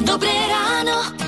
Dobré ráno.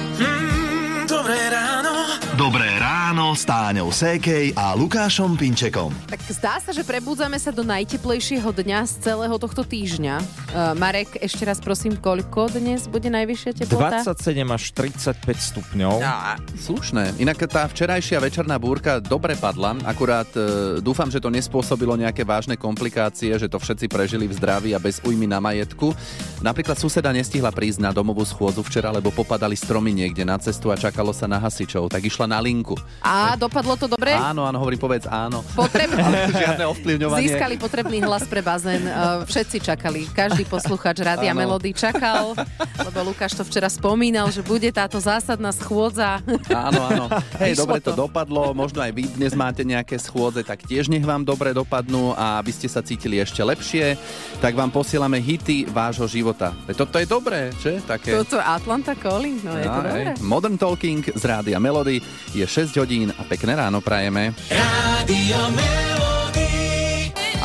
Ráno s Táňou Sékej a Lukášom Pinčekom. Tak zdá sa, že prebudzame sa do najteplejšieho dňa z celého tohto týždňa. Uh, Marek, ešte raz prosím, koľko dnes bude najvyššia teplota? 27 až 35 stupňov. Á, slušné. Inak tá včerajšia večerná búrka dobre padla, akurát e, dúfam, že to nespôsobilo nejaké vážne komplikácie, že to všetci prežili v zdraví a bez újmy na majetku. Napríklad suseda nestihla prísť na domovú schôdzu včera, lebo popadali stromy niekde na cestu a čakalo sa na hasičov, tak išla na linku. A dopadlo to dobre? Áno, áno, hovorí, povedz áno. Potreb... Žiadne ovplyvňovanie. Získali potrebný hlas pre bazén. Uh, Všetci čakali. Každý posluchač Rádia. Melody čakal, lebo Lukáš to včera spomínal, že bude táto zásadná schôdza. Áno, áno. Hej, Išlo dobre to. to. dopadlo. Možno aj vy dnes máte nejaké schôdze, tak tiež nech vám dobre dopadnú a aby ste sa cítili ešte lepšie, tak vám posielame hity vášho života. Toto je dobré, že? Také... Toto je Atlanta Calling, no je to dobré. Modern Talking z Rádia Melody je 6 hodín a pekné ráno prajeme. Rádio Melody.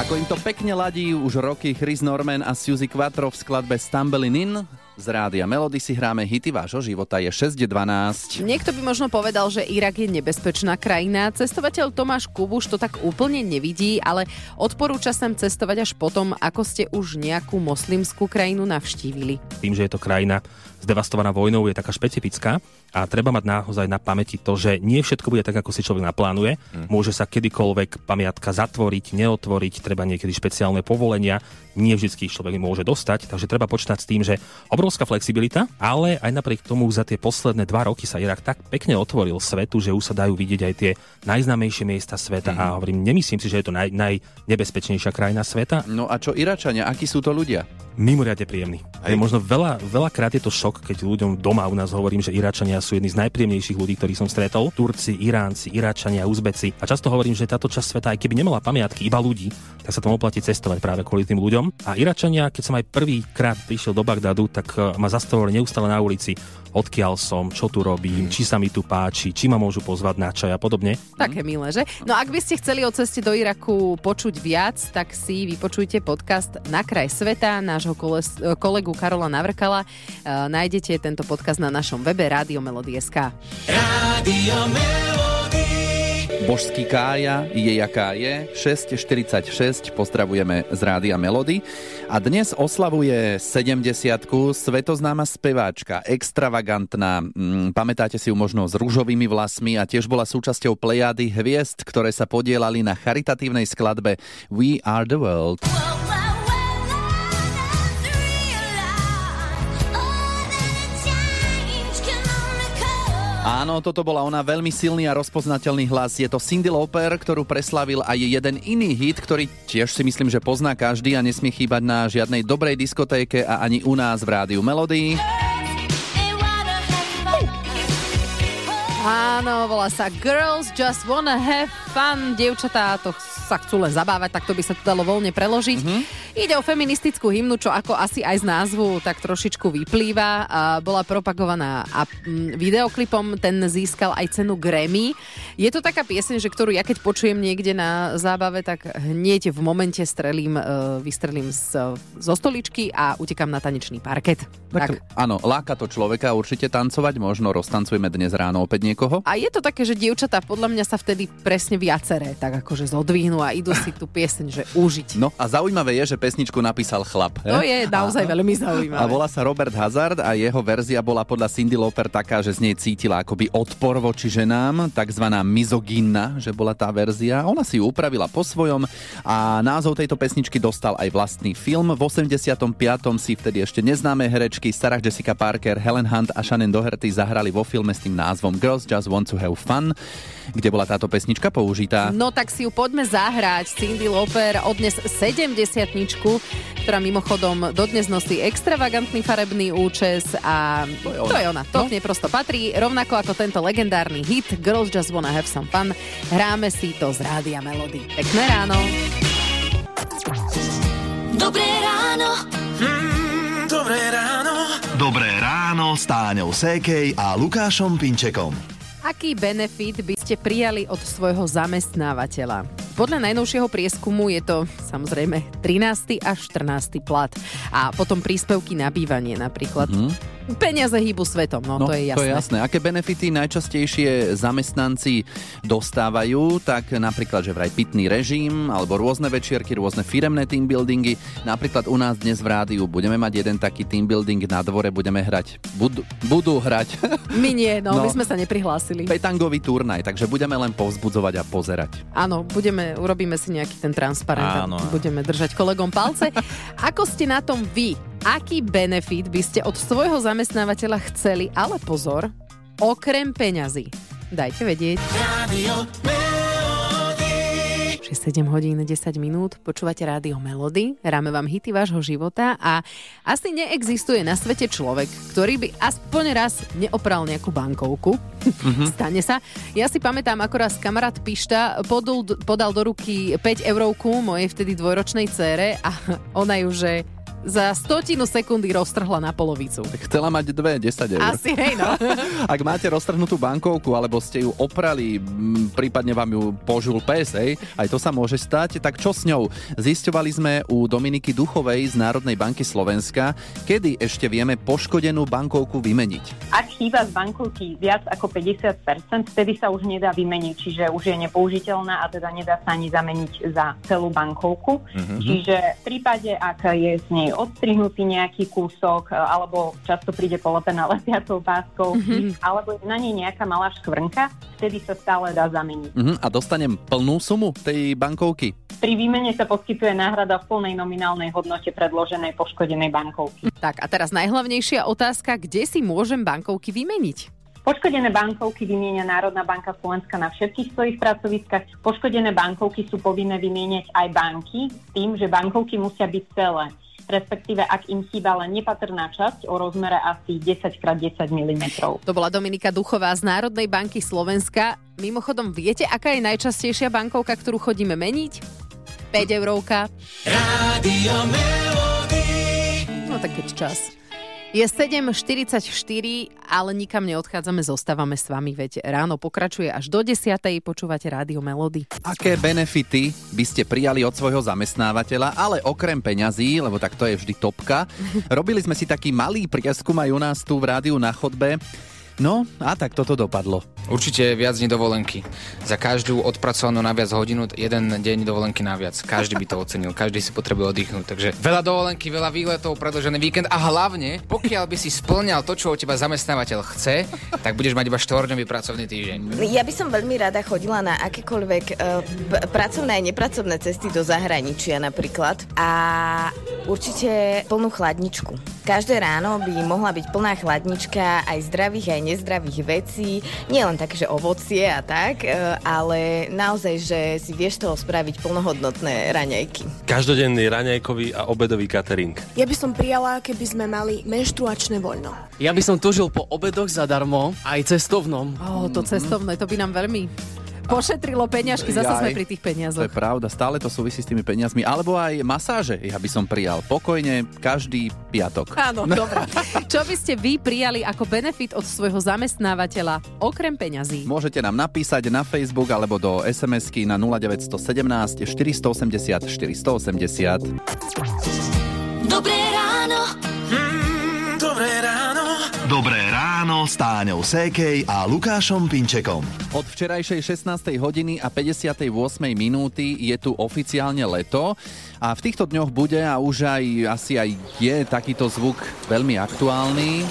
Ako im to pekne ladí už roky Chris Norman a Suzy Quattro v skladbe Stumbling In. Z Rádia Melody si hráme hity vášho života je 6.12. Niekto by možno povedal, že Irak je nebezpečná krajina. Cestovateľ Tomáš Kubuš to tak úplne nevidí, ale odporúča sem cestovať až potom, ako ste už nejakú moslimskú krajinu navštívili. tým, že je to krajina zdevastovaná vojnou, je taká špecifická a treba mať naozaj na pamäti to, že nie všetko bude tak, ako si človek naplánuje. Môže sa kedykoľvek pamiatka zatvoriť, neotvoriť, treba niekedy špeciálne povolenia, nie vždy človek môže dostať, takže treba počítať s tým, že obrovská flexibilita, ale aj napriek tomu za tie posledné dva roky sa Irak tak pekne otvoril svetu, že už sa dajú vidieť aj tie najznámejšie miesta sveta a hovorím, nemyslím si, že je to naj, najnebezpečnejšia krajina sveta, No a čo Iračania, akí sú to ľudia? mimoriadne príjemný. Je možno veľa, veľakrát je to šok, keď ľuďom doma u nás hovorím, že Iračania sú jedni z najpríjemnejších ľudí, ktorých som stretol. Turci, Iránci, Iračania, Uzbeci. A často hovorím, že táto časť sveta, aj keby nemala pamiatky, iba ľudí, tak sa tam oplatí cestovať práve kvôli tým ľuďom. A Iračania, keď som aj prvýkrát prišiel do Bagdadu, tak eh, ma zastavovali neustále na ulici, odkiaľ som, čo tu robím, či sa mi tu páči, či ma môžu pozvať na čaj a podobne. Také milé, že? No ak by ste chceli o ceste do Iraku počuť viac, tak si vypočujte podcast Na kraj sveta nášho koles- kolegu Karola Navrkala. E, nájdete tento podcast na našom webe Rádio Melody.sk. Rádio Melody. Božský Kája je jaká je, 6.46, pozdravujeme z Rádia Melody. A dnes oslavuje 70 svetoznáma speváčka, extravagantná, mm, pamätáte si ju možno s rúžovými vlasmi a tiež bola súčasťou plejády hviezd, ktoré sa podielali na charitatívnej skladbe We Are The World. Áno, toto bola ona, veľmi silný a rozpoznateľný hlas. Je to Cindy Lauper, ktorú preslavil aj jeden iný hit, ktorý tiež si myslím, že pozná každý a nesmie chýbať na žiadnej dobrej diskotéke a ani u nás v rádiu Melody. Áno, volá sa Girls Just Wanna Have Fun. Dievčatá to sa chcú len zabávať, tak to by sa to dalo voľne preložiť. Ide o feministickú hymnu, čo ako asi aj z názvu tak trošičku vyplýva. A bola propagovaná a mm, videoklipom, ten získal aj cenu Grammy. Je to taká pieseň, že ktorú ja keď počujem niekde na zábave, tak hneď v momente strelím, e, vystrelím z, zo stoličky a utekam na tanečný parket. Tak. Áno, láka to človeka určite tancovať, možno roztancujeme dnes ráno opäť niekoho. A je to také, že dievčatá podľa mňa sa vtedy presne viaceré tak akože zodvihnú a idú si tú pieseň, že užiť. No a zaujímavé je, že pesničku napísal chlap. To je naozaj veľmi A zaujímavé. volá sa Robert Hazard a jeho verzia bola podľa Cindy Lauper taká, že z nej cítila akoby odpor voči ženám, takzvaná mizogínna, že bola tá verzia. Ona si ju upravila po svojom a názov tejto pesničky dostal aj vlastný film. V 85. si vtedy ešte neznáme herečky Sarah Jessica Parker, Helen Hunt a Shannon Doherty zahrali vo filme s tým názvom Girls Just Want to Have Fun, kde bola táto pesnička použitá. No tak si ju poďme zahrať. Cindy Lauper odnes 70 ktorá mimochodom dodnes nosí extravagantný farebný účes a to je ona. To, je ona. to No. k nej prosto patrí. Rovnako ako tento legendárny hit Girls Just Wanna Have Some Fun. Hráme si to z Rádia Melody. Pekné ráno. Dobré ráno. Mm, dobré ráno. Dobré ráno s Táňou Sékej a Lukášom Pinčekom. Aký benefit by ste prijali od svojho zamestnávateľa? Podľa najnovšieho prieskumu je to samozrejme 13. až 14. plat. A potom príspevky na bývanie napríklad. Peniaze hýbu svetom, no, No, to je jasné. to je jasné. Aké benefity najčastejšie zamestnanci dostávajú, tak napríklad, že vraj pitný režim, alebo rôzne večierky, rôzne firemné team buildingy. Napríklad u nás dnes v rádiu budeme mať jeden taký team building na dvore, budeme hrať, budú, budú hrať My nie, no, No. my sme sa neprihlásili. petangový turnaj, takže budeme len povzbudzovať a pozerať. Áno, budeme, urobíme si nejaký ten transparent Áno, budeme držať kolegom palce. Ako ste na tom vy? Aký benefit by ste od svojho zamestnávateľa chceli, ale pozor, okrem peňazí? Dajte vedieť. 6, 7 hodín 10 minút, počúvate rádio Melody, hráme vám hity vášho života a asi neexistuje na svete človek, ktorý by aspoň raz neopral nejakú bankovku. Stane sa. Ja si pamätám, ako raz kamarát Pišta podul, podal do ruky 5 eurovku mojej vtedy dvojročnej cére a ona ju, že za stotinu sekundy roztrhla na polovicu. Chcela mať dve, 10 eur. Asi, hej no. Ak máte roztrhnutú bankovku, alebo ste ju oprali, prípadne vám ju požul pes, hej, aj to sa môže stať, tak čo s ňou? Zisťovali sme u Dominiky Duchovej z Národnej banky Slovenska, kedy ešte vieme poškodenú bankovku vymeniť. Ak chýba z bankovky viac ako 50%, vtedy sa už nedá vymeniť, čiže už je nepoužiteľná a teda nedá sa ani zameniť za celú bankovku. Mhm. Čiže v prípade, ak je z nej odstrihnutý nejaký kúsok, e, alebo často príde polepená lepiacou páskou, alebo je na nej nejaká malá škvrnka, vtedy sa stále dá zameniť. Mhm, a dostanem plnú sumu tej bankovky. Pri výmene sa poskytuje náhrada v plnej nominálnej hodnote predloženej poškodenej bankovky. Tak a teraz najhlavnejšia otázka, kde si môžem bankovky vymeniť? Poškodené bankovky vymienia Národná banka Slovenska na všetkých svojich pracoviskách. Poškodené bankovky sú povinné vymieňať aj banky s tým, že bankovky musia byť celé. Respektíve, ak im chýba len nepatrná časť o rozmere asi 10x10 mm. To bola Dominika Duchová z Národnej banky Slovenska. Mimochodom, viete, aká je najčastejšia bankovka, ktorú chodíme meniť? 5 eurovka. Rádio Melody. No tak keď čas. Je 7.44, ale nikam neodchádzame, zostávame s vami, veď ráno pokračuje až do 10. Počúvate Rádio Melody. Aké benefity by ste prijali od svojho zamestnávateľa, ale okrem peňazí, lebo tak to je vždy topka. Robili sme si taký malý prieskum aj u nás tu v rádiu na chodbe. No a tak toto dopadlo. Určite viac dní dovolenky. Za každú odpracovanú naviac hodinu, jeden deň dovolenky naviac. Každý by to ocenil, každý si potrebuje oddychnúť. Takže veľa dovolenky, veľa výletov, predlžený víkend a hlavne, pokiaľ by si splňal to, čo od teba zamestnávateľ chce, tak budeš mať iba štvorňový pracovný týždeň. Ja by som veľmi rada chodila na akékoľvek uh, p- pracovné a nepracovné cesty do zahraničia napríklad a určite plnú chladničku. Každé ráno by mohla byť plná chladnička aj zdravých, aj nezdravých vecí. Nie len také, že ovocie a tak, e, ale naozaj, že si vieš toho spraviť plnohodnotné raňajky. Každodenný raňajkový a obedový catering. Ja by som prijala, keby sme mali menštruačné voľno. Ja by som tužil po obedoch zadarmo, aj cestovnom. Ó, to cestovné, to by nám veľmi pošetrilo peňažky, zase Jaj. sme pri tých To peniazoch. je pravda, stále to súvisí s tými peniazmi. Alebo aj masáže, ja by som prijal pokojne každý piatok. Áno, dobre. Čo by ste vy prijali ako benefit od svojho zamestnávateľa, okrem peňazí? Môžete nám napísať na Facebook alebo do SMS-ky na 0917 480 480. Dobré ráno. Mm, dobré ráno. Dobré ráno s Táňou Sékej a Lukášom Pinčekom. Od včerajšej 16. hodiny a 58. minúty je tu oficiálne leto a v týchto dňoch bude a už aj asi aj je takýto zvuk veľmi aktuálny.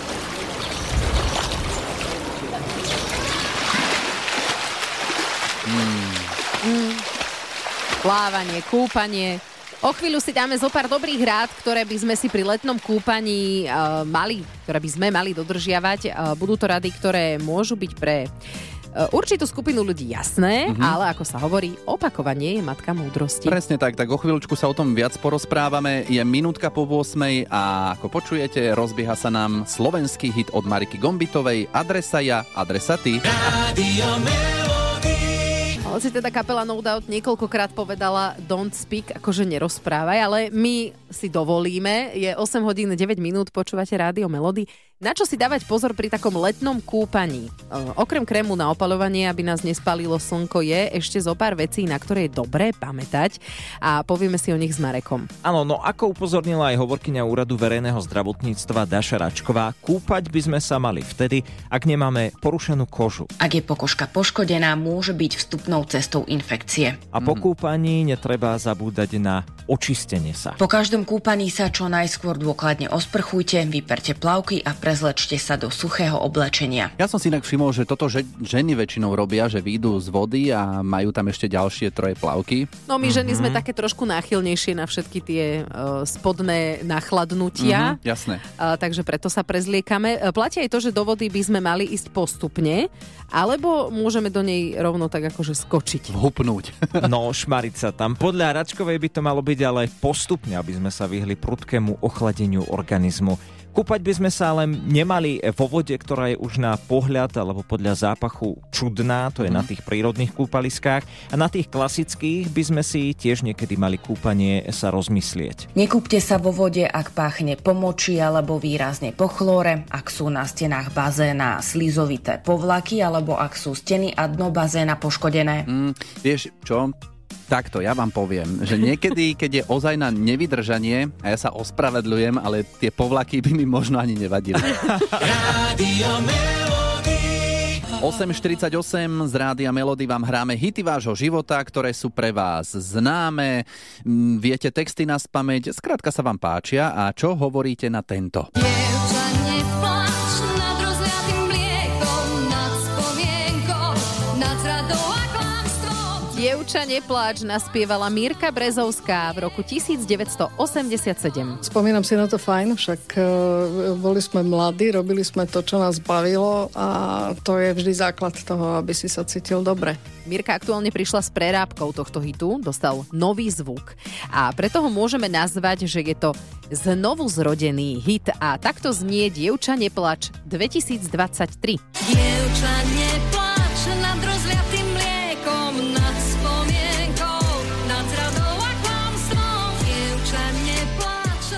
Plávanie, kúpanie. O chvíľu si dáme zo pár dobrých rád, ktoré by sme si pri letnom kúpaní uh, mali, ktoré by sme mali dodržiavať. Uh, budú to rady, ktoré môžu byť pre uh, určitú skupinu ľudí jasné, Mhm. ale ako sa hovorí, opakovanie je matka múdrosti. Presne tak, tak o chvíľučku sa o tom viac porozprávame. Je minútka po 8 a ako počujete, rozbieha sa nám slovenský hit od Mariky Gombitovej Adresa ja, adresa ty. Rádio Melody. Hoci teda kapela No Doubt niekoľkokrát povedala don't speak, akože nerozprávaj, ale my si dovolíme. Je 8 hodín 9 minút, počúvate rádio Melody. Na čo si dávať pozor pri takom letnom kúpaní? E, okrem krému na opalovanie, aby nás nespalilo slnko, je ešte zo pár vecí, na ktoré je dobré pamätať a povieme si o nich s Marekom. Áno, no ako upozornila aj hovorkyňa Úradu verejného zdravotníctva Daša Račková, kúpať by sme sa mali vtedy, ak nemáme porušenú kožu. Ak je pokožka poškodená, môže byť vstupnou cestou infekcie. A po kúpaní netreba zabúdať na očistenie sa. Po každom kúpaní sa čo najskôr dôkladne osprchujte, vyperte plavky a prezlečte sa do suchého oblečenia. Ja som si inak všimol, že toto že, ženy väčšinou robia, že výjdu z vody a majú tam ešte ďalšie troje plavky. No my ženy sme také trošku náchylnejšie na všetky tie uh, spodné nachladnutia. Mhm, jasné. Uh, takže preto sa prezliekame. Uh, Platí aj to, že do vody by sme mali ísť postupne, alebo môžeme do nej rovno tak akože skočiť. Hupnúť. No, šmarica tam. Podľa Račkovej by to malo byť ale postupne, aby sme sa vyhli prudkému ochladeniu organizmu. Kúpať by sme sa ale nemali vo vode, ktorá je už na pohľad alebo podľa zápachu čudná, to je na tých prírodných kúpaliskách. A na tých klasických by sme si tiež niekedy mali kúpanie sa rozmyslieť. Nekúpte sa vo vode, ak páchne po moči alebo výrazne po chlóre, ak sú na stenách bazéna slizovité povlaky alebo ak sú steny a dno bazéna poškodené. Mm, vieš čo? Takto, ja vám poviem, že niekedy, keď je ozaj na nevydržanie, a ja sa ospravedľujem, ale tie povlaky by mi možno ani nevadili. Rádio Melody. 8.48 z Rádia Melody vám hráme hity vášho života, ktoré sú pre vás známe. Mm, Viete texty na spameť, skrátka sa vám páčia a čo hovoríte na tento? Dievča, Dievča nepláč naspievala Mírka Brezovská v roku 1987. Spomínam si na to fajn, však e, boli sme mladí, robili sme to, čo nás bavilo a to je vždy základ toho, aby si sa cítil dobre. Mirka aktuálne prišla s prerábkou tohto hitu, dostal nový zvuk a preto ho môžeme nazvať, že je to znovu zrodený hit a takto znie Dievča neplač 2023. Dievča, nepláč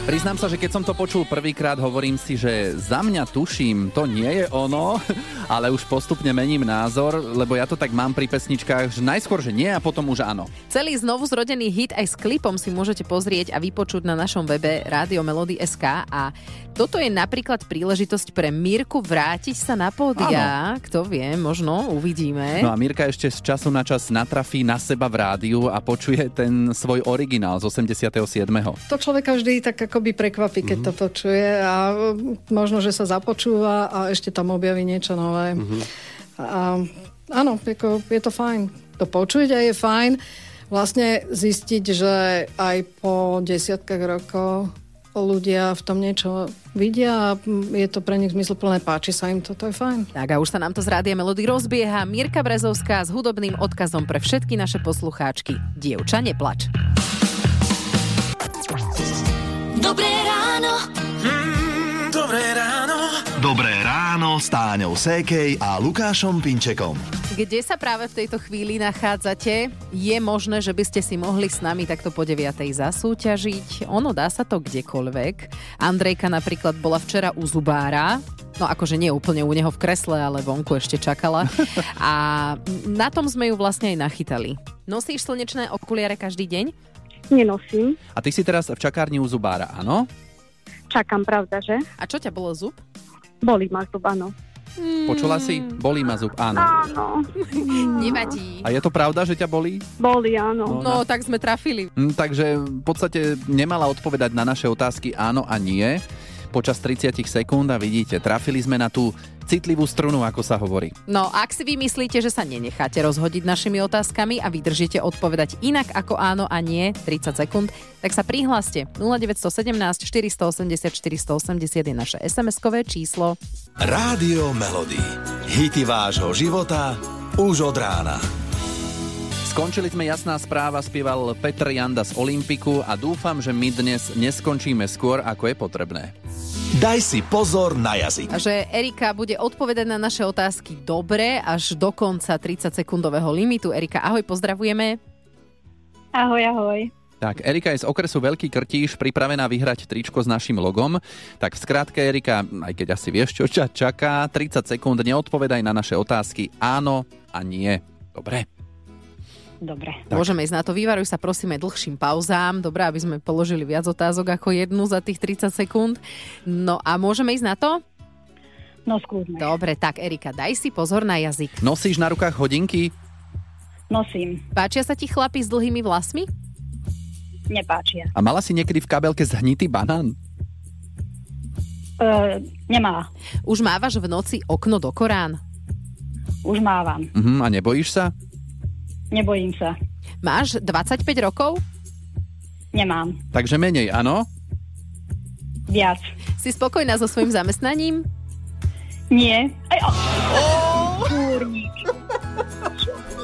Priznám sa, že keď som to počul prvýkrát, hovorím si, že za mňa tuším, to nie je ono, ale už postupne mením názor, lebo ja to tak mám pri pesničkách, že najskôr, že nie a potom už áno. Celý znovu zrodený hit aj s klipom si môžete pozrieť a vypočuť na našom webe Radio Melody.sk a toto je napríklad príležitosť pre Mirku vrátiť sa na pódia. Kto vie, možno uvidíme. No a Mirka ešte z času na čas natrafí na seba v rádiu a počuje ten svoj originál z 87. To človeka vždy tak akoby prekvapí, keď to počuje a možno, že sa započúva a ešte tam objaví niečo nové. A, áno, ako, je to fajn. To počuť a je fajn vlastne zistiť, že aj po desiatkách rokov ľudia v tom niečo vidia a je to pre nich zmysluplné, páči sa im to, to je fajn. Tak a už sa nám to z Rádia Melody rozbieha. Mirka Brezovská s hudobným odkazom pre všetky naše poslucháčky. Dievča, neplač. Dobré ráno. Mm, dobré ráno. Dobré ráno s Táňou Sékej a Lukášom Pinčekom. Kde sa práve v tejto chvíli nachádzate? Je možné, že by ste si mohli s nami takto po 9. zasúťažiť. Ono dá sa to kdekoľvek. Andrejka napríklad bola včera u zubára. No akože nie úplne u neho v kresle, ale vonku ešte čakala. A na tom sme ju vlastne aj nachytali. Nosíš slnečné okuliare každý deň? Nenosím. A ty si teraz v čakárni u zubára, áno? Čakám, pravda, že? A čo ťa bolo zub? Bolí ma zub, áno. Počula si? Bolí ma zub, áno. Áno. Nevadí. A je to pravda, že ťa bolí? Bolí, áno. No, tak sme trafili. Hm, takže v podstate nemala odpovedať na naše otázky áno a nie počas 30 sekúnd a vidíte, trafili sme na tú citlivú strunu, ako sa hovorí. No, ak si vy myslíte, že sa nenecháte rozhodiť našimi otázkami a vydržíte odpovedať inak ako áno a nie 30 sekúnd, tak sa prihláste. 0917 480 480 je naše SMS-kové číslo. Rádio Melody. Hity vášho života už od rána. Skončili sme jasná správa, spieval Petr Janda z Olympiku a dúfam, že my dnes neskončíme skôr, ako je potrebné. Daj si pozor na jazyk. Že Erika bude odpovedať na naše otázky dobre až do konca 30-sekundového limitu. Erika, ahoj, pozdravujeme. Ahoj, ahoj. Tak, Erika je z okresu Veľký Krtíš pripravená vyhrať tričko s našim logom. Tak v skratke, Erika, aj keď asi vieš, čo ťa čaká, 30 sekúnd, neodpovedaj na naše otázky áno a nie. Dobre. Dobre. Tak. Môžeme ísť na to. Vyvaruj sa prosíme dlhším pauzám. Dobre, aby sme položili viac otázok ako jednu za tých 30 sekúnd. No a môžeme ísť na to? No skúsme. Dobre, tak Erika, daj si pozor na jazyk. Nosíš na rukách hodinky? Nosím. Páčia sa ti chlapi s dlhými vlasmi? Nepáčia. A mala si niekedy v kabelke zhnitý banán? Uh, nemá. Už mávaš v noci okno do Korán? Už mávam. Uh-huh, a nebojíš sa? Nebojím sa. Máš 25 rokov? Nemám. Takže menej, áno? Viac. Si spokojná so svojím zamestnaním? Nie. Aj, oh. Oh.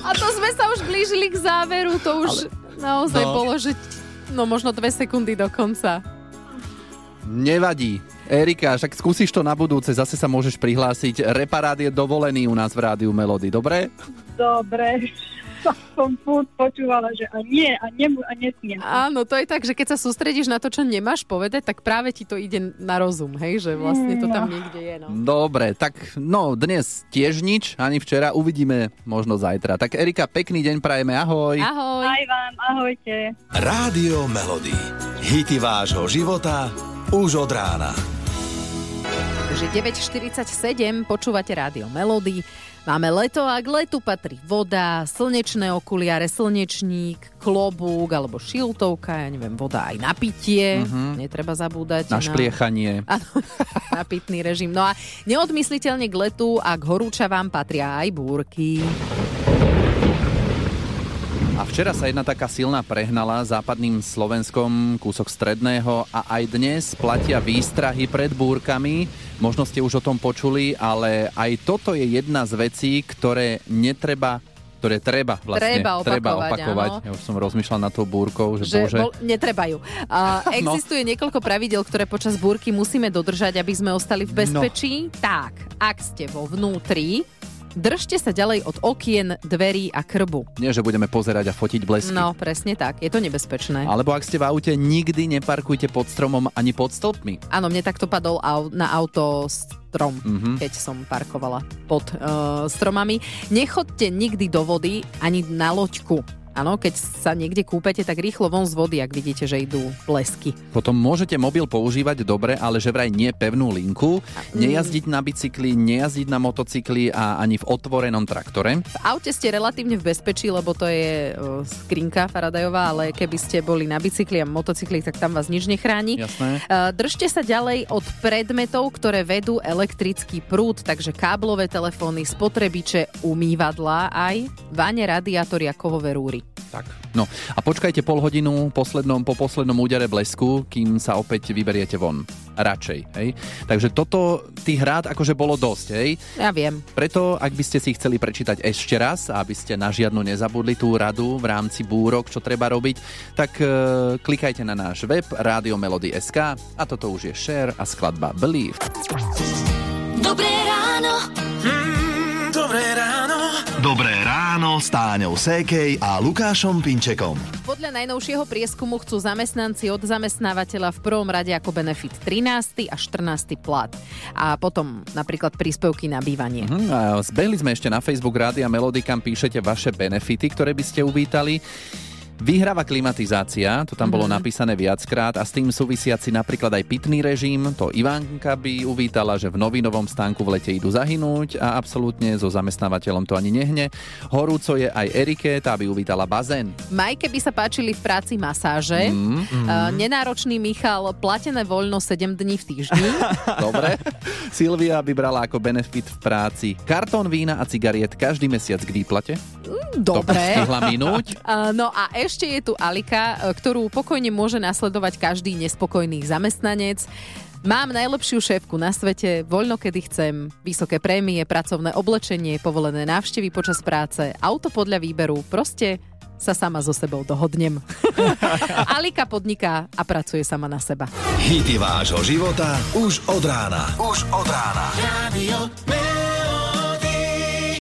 A to sme sa už blížili k záveru, to už Ale... naozaj no. bolo, že no možno dve sekundy do konca. Nevadí. Erika, však skúsiš to na budúce, zase sa môžeš prihlásiť. Reparát je dovolený u nás v Rádiu Melody, dobre? Dobre som furt počúvala, že a nie, a, nemu, a nesmiem. Áno, to je tak, že keď sa sústredíš na to, čo nemáš povedať, tak práve ti to ide na rozum, hej, že vlastne to tam niekde je. No. Dobre, tak no dnes tiež nič, ani včera, uvidíme možno zajtra. Tak Erika, pekný deň prajeme, ahoj. Ahoj. Aj vám, ahojte. Rádio Melody. Hity vášho života už od rána. Už je 9.47, počúvate Rádio Melody. Máme leto a k letu patrí voda, slnečné okuliare, slnečník, klobúk alebo šiltovka, ja neviem, voda aj na pitie, uh-huh. netreba zabúdať. Na špliechanie. Na, na pitný režim. No a neodmysliteľne k letu a k horúčavám patria aj búrky. A včera sa jedna taká silná prehnala západným Slovenskom, kúsok stredného a aj dnes platia výstrahy pred búrkami. Možno ste už o tom počuli, ale aj toto je jedna z vecí, ktoré netreba ktoré treba vlastne treba opakovať. Treba opakovať. Ja už som rozmýšľal na tou búrkou, že, že bože... Bol, netrebajú. Uh, existuje no. niekoľko pravidel, ktoré počas búrky musíme dodržať, aby sme ostali v bezpečí. No. Tak, ak ste vo vnútri, Držte sa ďalej od okien, dverí a krbu. Nie, že budeme pozerať a fotiť blesky. No, presne tak. Je to nebezpečné. Alebo ak ste v aute, nikdy neparkujte pod stromom ani pod stĺpmi. Áno, mne takto padol na auto strom, mm-hmm. keď som parkovala pod uh, stromami. Nechodte nikdy do vody ani na loďku Áno, keď sa niekde kúpete, tak rýchlo von z vody, ak vidíte, že idú blesky. Potom môžete mobil používať dobre, ale že vraj nie pevnú linku, nejazdiť na bicykli, nejazdiť na motocykli a ani v otvorenom traktore. V aute ste relatívne v bezpečí, lebo to je skrinka Faradajová, ale keby ste boli na bicykli a motocykli, tak tam vás nič nechráni. Jasné. Uh, držte sa ďalej od predmetov, ktoré vedú elektrický prúd, takže káblové telefóny, spotrebiče, umývadlá aj, vane, radiátory a kovové rúry. Tak. No a počkajte pol hodinu poslednom, po poslednom údere blesku, kým sa opäť vyberiete von. Radšej, hej. Takže toto tých rád akože bolo dosť, hej. Ja viem. Preto, ak by ste si chceli prečítať ešte raz, aby ste na žiadnu nezabudli tú radu v rámci búrok, čo treba robiť, tak e, klikajte na náš web Melody.sk a toto už je share a skladba Believe. Dobré ráno. Mm, dobré ráno. Dobré ráno s Táňou Sékej a Lukášom Pinčekom. Podľa najnovšieho prieskumu chcú zamestnanci od zamestnávateľa v prvom rade ako benefit 13. a 14. plat. A potom napríklad príspevky na bývanie. Mhm, a zbehli sme ešte na Facebook Rádia Melody, kam píšete vaše benefity, ktoré by ste uvítali. Vyhráva klimatizácia, to tam bolo mm-hmm. napísané viackrát a s tým súvisiaci napríklad aj pitný režim. To Ivanka by uvítala, že v novinovom stánku v lete idú zahynúť a absolútne so zamestnávateľom to ani nehne. Horúco je aj Erike, tá by uvítala bazén. Majke by sa páčili v práci masáže. Mm, mm. Uh, nenáročný Michal, platené voľno 7 dní v týždni. Dobre. Silvia by brala ako benefit v práci kartón vína a cigariet každý mesiac k výplate. Mm, dobre. To minúť. Uh, no a ešte je tu Alika, ktorú pokojne môže nasledovať každý nespokojný zamestnanec. Mám najlepšiu šéfku na svete, voľno kedy chcem, vysoké prémie, pracovné oblečenie, povolené návštevy počas práce, auto podľa výberu, proste sa sama so sebou dohodnem. Alika podniká a pracuje sama na seba. Hity vášho života už od rána. Už od rána. Radio